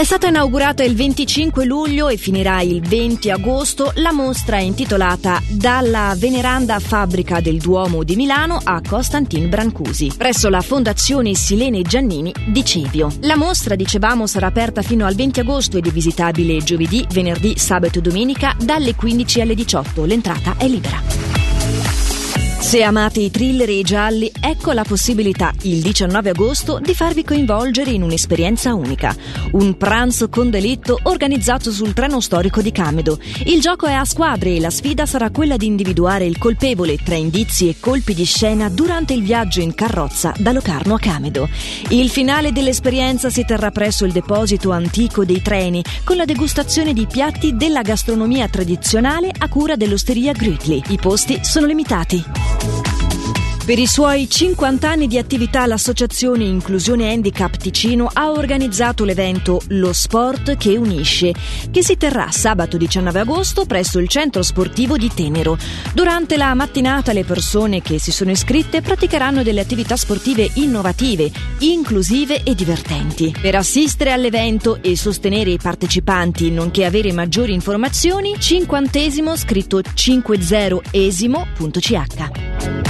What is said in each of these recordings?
È stata inaugurata il 25 luglio e finirà il 20 agosto la mostra intitolata Dalla veneranda fabbrica del Duomo di Milano a Costantin Brancusi, presso la Fondazione Silene Giannini di Cevio. La mostra, dicevamo, sarà aperta fino al 20 agosto ed è visitabile giovedì, venerdì, sabato e domenica dalle 15 alle 18. L'entrata è libera. Se amate i thriller e i gialli, ecco la possibilità, il 19 agosto, di farvi coinvolgere in un'esperienza unica. Un pranzo con delitto organizzato sul treno storico di Camedo. Il gioco è a squadre e la sfida sarà quella di individuare il colpevole tra indizi e colpi di scena durante il viaggio in carrozza da Locarno a Camedo. Il finale dell'esperienza si terrà presso il deposito antico dei treni, con la degustazione di piatti della gastronomia tradizionale a cura dell'osteria Grütli. I posti sono limitati. Per i suoi 50 anni di attività l'associazione Inclusione Handicap Ticino ha organizzato l'evento Lo Sport che unisce, che si terrà sabato 19 agosto presso il centro sportivo di Tenero. Durante la mattinata le persone che si sono iscritte praticheranno delle attività sportive innovative, inclusive e divertenti. Per assistere all'evento e sostenere i partecipanti, nonché avere maggiori informazioni, cinquantesimo scritto 50esimo.ch.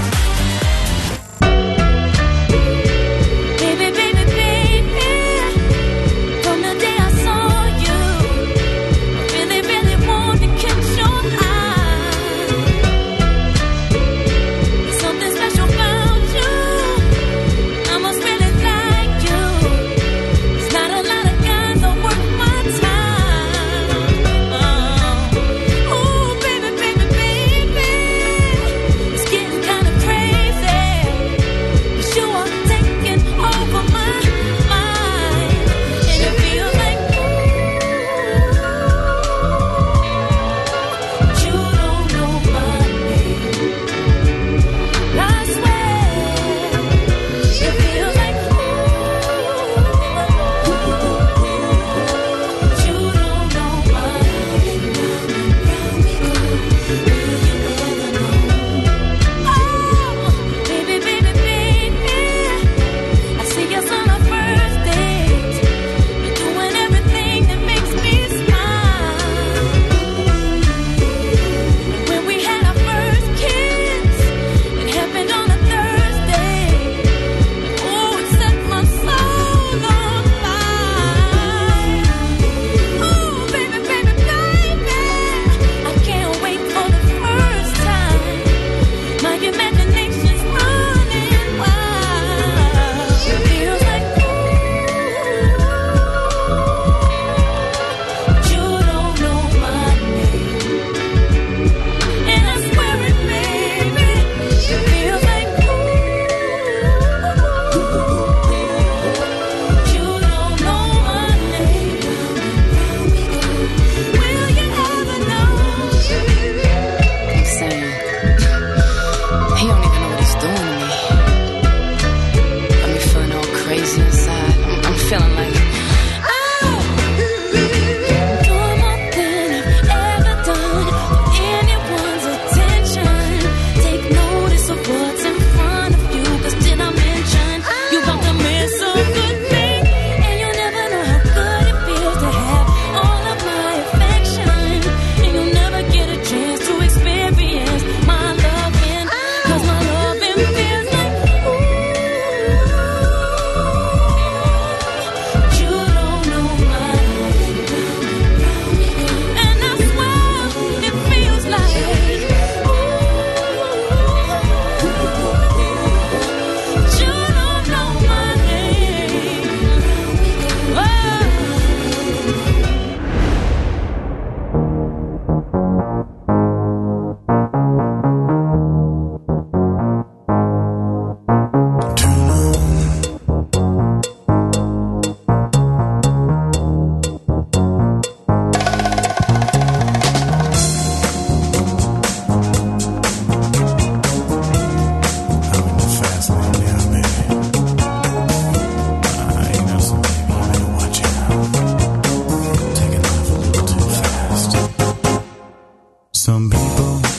Some people.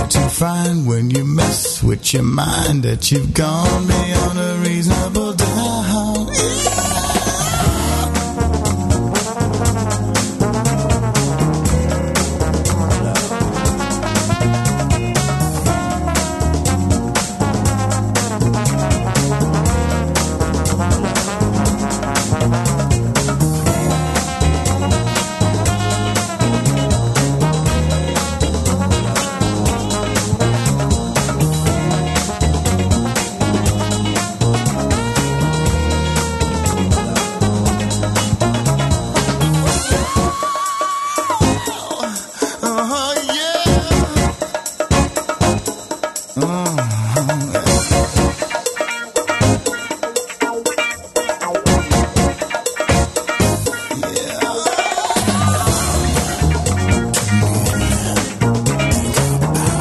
Easy to find when you mess with your mind that you've gone beyond a reasonable doubt.